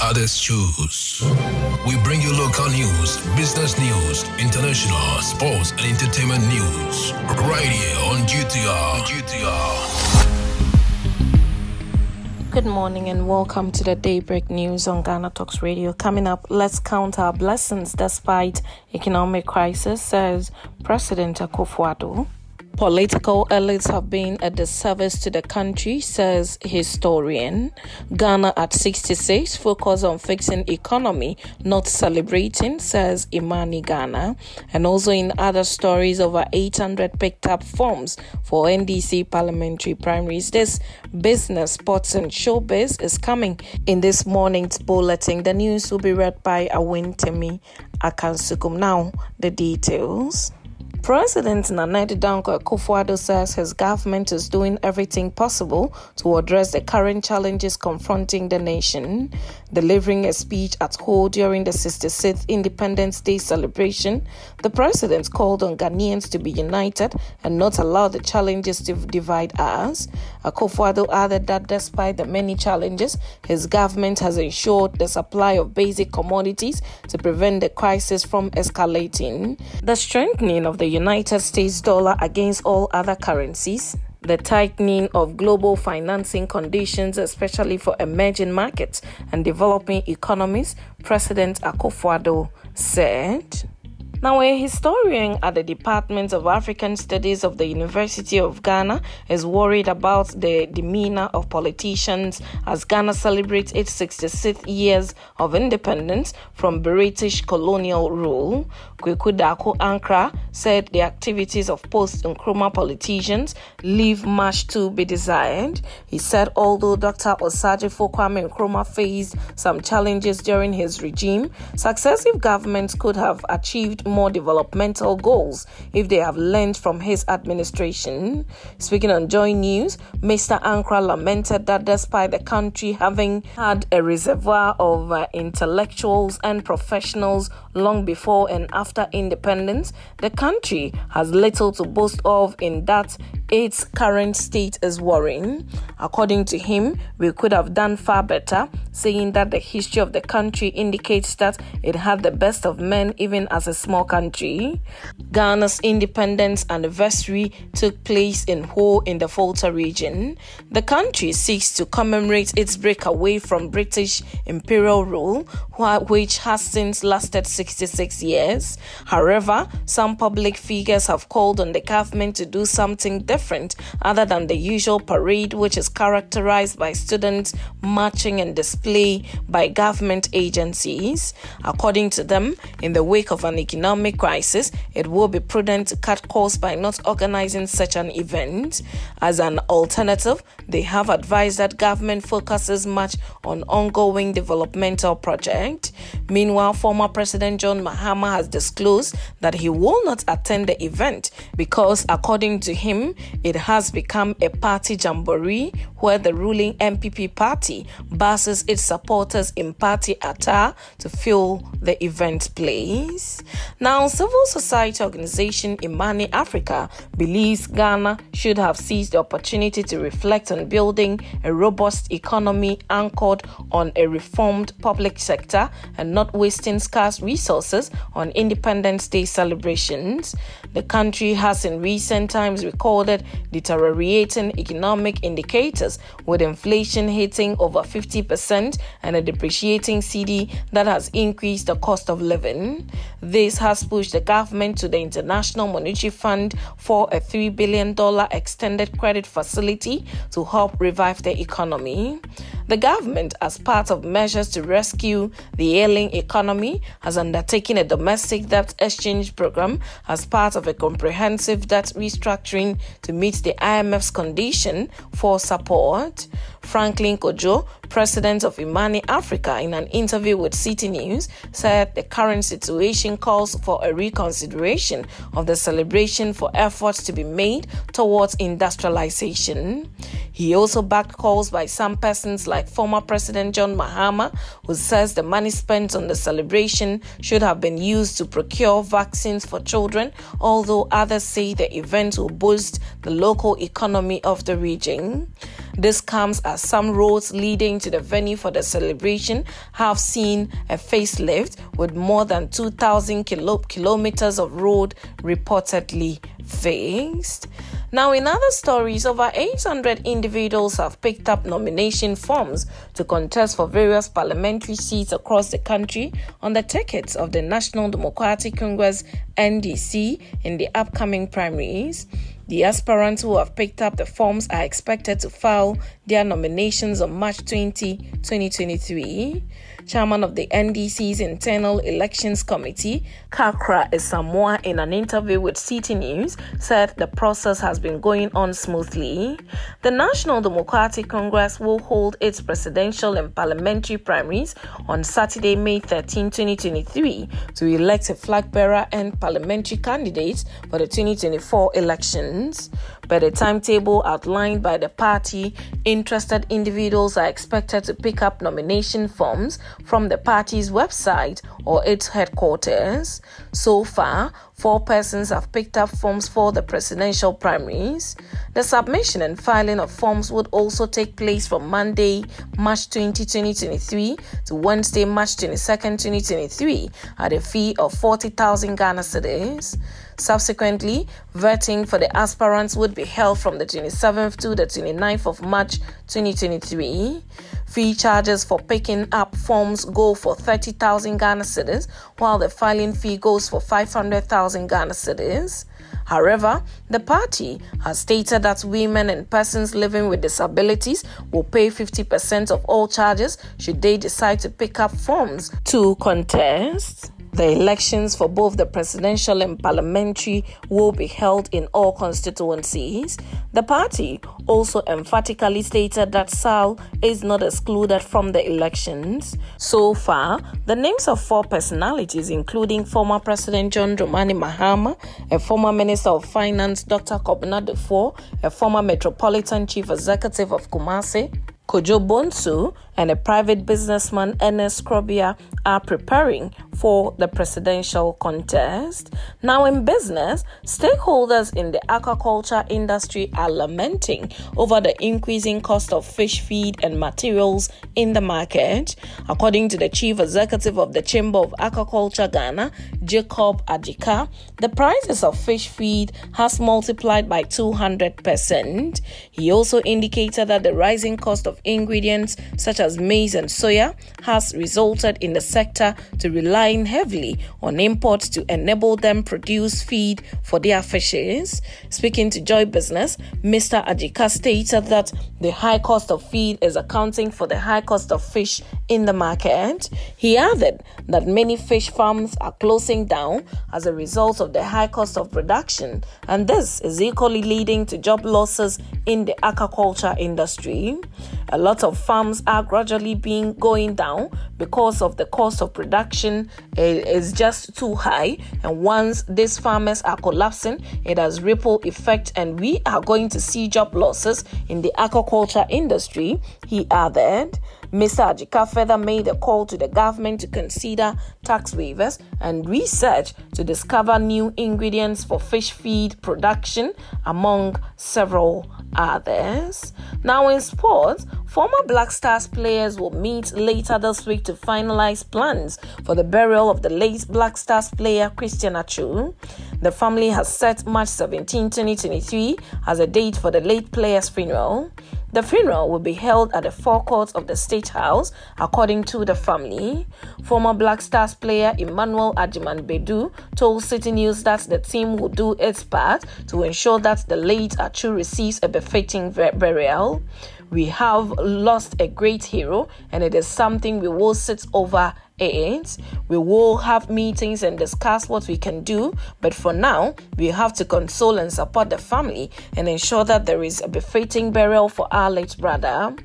others choose. We bring you local news, business news, international, sports, and entertainment news. Right here on GTR. GTR. Good morning and welcome to the Daybreak News on Ghana Talks Radio. Coming up, let's count our blessings despite economic crisis, says President Akufo-Addo. Political elites have been a disservice to the country, says historian. Ghana at 66 focus on fixing economy, not celebrating, says Imani Ghana. And also in other stories, over 800 picked up forms for NDC parliamentary primaries. This business, sports and showbiz is coming in this morning's bulletin. The news will be read by Awintemi Akansukum. Now, the details. President Nana Dankwa Akufo-Addo says his government is doing everything possible to address the current challenges confronting the nation. Delivering a speech at Ho during the 66th Independence Day celebration, the president called on Ghanaians to be united and not allow the challenges to divide us. Akufo-Addo added that despite the many challenges, his government has ensured the supply of basic commodities to prevent the crisis from escalating. The strengthening of the United States dollar against all other currencies, the tightening of global financing conditions, especially for emerging markets and developing economies, President Akufo-Addo said. Now, a historian at the Department of African Studies of the University of Ghana is worried about the demeanor of politicians as Ghana celebrates its 66th years of independence from British colonial rule. Kweku Darko Ankrah said the activities of post Nkrumah politicians leave much to be desired. He said although Dr. Osagyefo Kwame Nkrumah faced some challenges during his regime, successive governments could have achieved more developmental goals if they have learned from his administration. Speaking on Joy News, Mr. Ankrah lamented that despite the country having had a reservoir of uh, intellectuals and professionals long before and after independence, the country has little to boast of in that its current state is worrying. According to him, we could have done far better, saying that the history of the country indicates that it had the best of men even as a small country. Ghana's independence anniversary took place in Ho in the Volta region. The country seeks to commemorate its breakaway from British imperial rule, which has since lasted 66 years. However, some public figures have called on the government to do something different other than the usual parade, which is characterized by students marching and display by government agencies. According to them, in the wake of an economic crisis, it will be prudent to cut costs by not organizing such an event. As an alternative, they have advised that government focuses much on ongoing developmental projects. Meanwhile, former President John Mahama has disclosed that he will not attend the event because, according to him, it has become a party jamboree where the ruling NPP party buses its supporters in party attire to fill the event place. Now, civil society organization Imani Africa believes Ghana should have seized the opportunity to reflect on building a robust economy anchored on a reformed public sector and not wasting scarce resources on Independence Day celebrations. The country has in recent times recorded deteriorating economic indicators with inflation hitting over 50% and a depreciating cedi that has increased the cost of living. This has pushed the government to the International Monetary Fund for a $3 billion extended credit facility to help revive the economy. The government, as part of measures to rescue the ailing economy, has undertaken a domestic debt exchange program as part of a comprehensive debt restructuring to meet the IMF's condition for support. Franklin Cudjoe, president of Imani Africa, in an interview with City News, said the current situation calls for a reconsideration of the celebration for efforts to be made towards industrialization. He also backed calls by some persons like former President John Mahama, who says the money spent on the celebration should have been used to procure vaccines for children, although others say the event will boost the local economy of the region. This comes as some roads leading to the venue for the celebration have seen a facelift with more than 2,000 kilo- kilometers of road reportedly fixed. Now, in other stories, over 800 individuals have picked up nomination forms to contest for various parliamentary seats across the country on the tickets of the National Democratic Congress NDC in the upcoming primaries. The aspirants who have picked up the forms are expected to file their nominations on March 20, 2023. Chairman of the NDC's Internal Elections Committee, Kakra Asamoah, in an interview with City News, said the process has been going on smoothly. The National Democratic Congress will hold its presidential and parliamentary primaries on Saturday, May 13, 2023, to elect a flag bearer and parliamentary candidates for the 2024 elections. By the timetable outlined by the party, interested individuals are expected to pick up nomination forms from the party's website or its headquarters. So far, four persons have picked up forms for the presidential primaries. The submission and filing of forms would also take place from Monday, March 20, 2023 to Wednesday, March 22, 2023 at a fee of 40,000 Ghana cedis. Subsequently, vetting for the aspirants would be held from the 27th to the 29th of March 2023. Fee charges for picking up forms go for 30,000 Ghana cedis, while the filing fee goes for 500,000 Ghana cedis. However, the party has stated that women and persons living with disabilities will pay 50% of all charges should they decide to pick up forms to contest. The elections for both the presidential and parliamentary will be held in all constituencies. The party also emphatically stated that SAL is not excluded from the elections. So far, the names of four personalities, including former President John Dramani Mahama, a former Minister of Finance Dr. Kobna Duffuor, a former Metropolitan Chief Executive of Kumasi, Kojo Bonsu and a private businessman Ernest Krobia are preparing for the presidential contest. Now, in business, stakeholders in the aquaculture industry are lamenting over the increasing cost of fish feed and materials in the market. According to the chief executive of the Chamber of Aquaculture Ghana, Jacob Adjika, the prices of fish feed has multiplied by 200%. He also indicated that the rising cost of ingredients such as maize and soya has resulted in the sector to relying heavily on imports to enable them produce feed for their fishes. Speaking to Joy Business, Mr. Adjika stated that the high cost of feed is accounting for the high cost of fish in the market. He added that many fish farms are closing down as a result of the high cost of production, and this is equally leading to job losses in the aquaculture industry. A lot of farms are gradually being going down because of the cost of production is just too high and once these farmers are collapsing it has ripple effect and we are going to see job losses in the aquaculture industry he added Mr. Adjika further made a call to the government to consider tax waivers and research to discover new ingredients for fish feed production, among several others. Now, in sports, former Black Stars players will meet later this week to finalize plans for the burial of the late Black Stars player Christian Atsu. The family has set March 17, 2023 as a date for the late player's funeral. The funeral will be held at the forecourt of the State House, according to the family. Former Black Stars player Emmanuel Agyeman Badu told City News that the team will do its part to ensure that the late Atsu receives a befitting burial. We have lost a great hero, and it is something we will sit over it. We will have meetings and discuss what we can do, but for now, we have to console and support the family and ensure that there is a befitting burial for our late brother.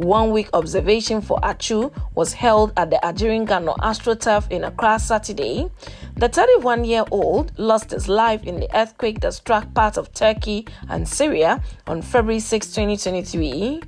One week observation for Atsu was held at the Adjiringanor AstroTurf in Accra Saturday. The 31 year old lost his life in the earthquake that struck parts of Turkey and Syria on February 6, 2023.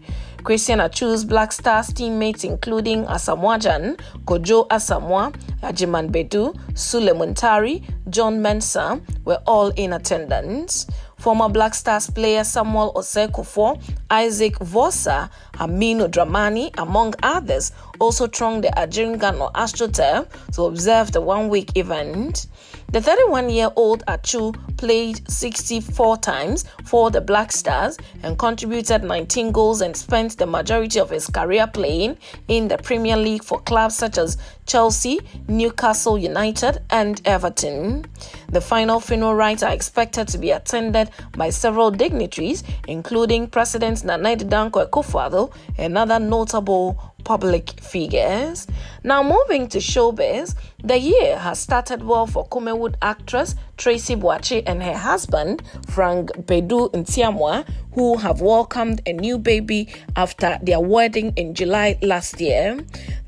Christian Atsu's Black Stars teammates, including Asamoah Kojo Asamoah, Agyeman Badu, Sulley Muntari, John Mensah, were all in attendance. Former Black Stars player Samuel Osei-Kuffour, Isaac Vorsah, Aminu Dramani, among others, also thronged the Adjiringanor AstroTurf to observe the one-week event. The 31 year old Atsu played 64 times for the Black Stars and contributed 19 goals and spent the majority of his career playing in the Premier League for clubs such as Chelsea, Newcastle United, and Everton. The final funeral rites are expected to be attended by several dignitaries, including President Nana Dankwa Akufo-Addo and other notable public figures. Now, moving to showbiz, the year has started well for Kumawood actress Tracy Boakye and her husband Frank Bedu Ntiamoah, who have welcomed a new baby after their wedding in July last year.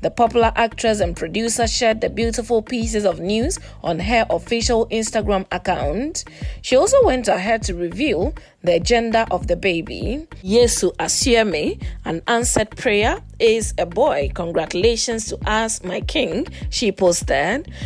The popular actress and producer shared the beautiful pieces of news on her official Instagram account. She also went ahead to reveal the gender of the baby. Yesu Asieme, an answered prayer, is a boy. Congratulations to us, my king, she posted.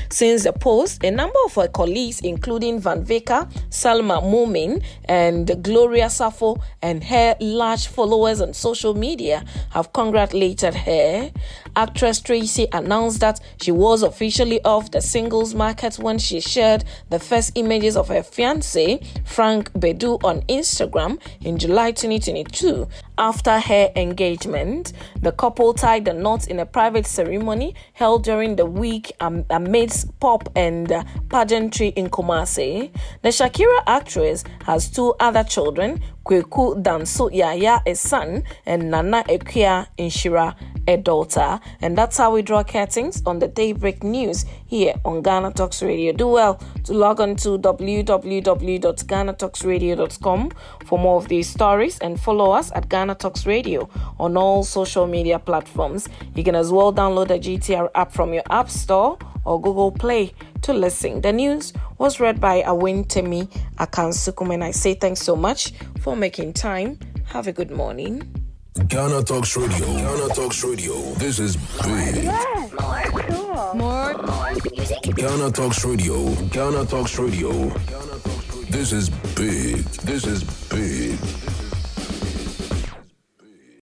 Since the post, a number of her colleagues, including Van Vicker, Salma Mumin, and Gloria Sarfo, and her large followers on social media, have congratulated her. Actress Tracy announced that she was officially off the singles market when she shared the first images of her fiance, Frank Bedu, on Instagram in July 2022. After her engagement, the couple tied the knot in a private ceremony held during the week amidst pop and pageantry in Kumasi. The Shakira actress has two other children, Kweku Danso Yaya, a son, and Nana Ekia Inshira, a daughter. And that's how we draw curtains on the Daybreak News here on Ghana Talks Radio. Do well to log on to www.ghanatalksradio.com for more of these stories and follow us at Ghana Talks Radio on all social media platforms. You can as well download the GTR app from your App Store or Google Play to listen. The news was read by Awin Temi Akansukum, and I say thanks so much for making time. Have a good morning. Ghana Talks Radio. Ghana Talks Radio. This is big. Yes. More cool. More, more music. Ghana Talks Radio. Ghana Talks Radio. This is big. This is big.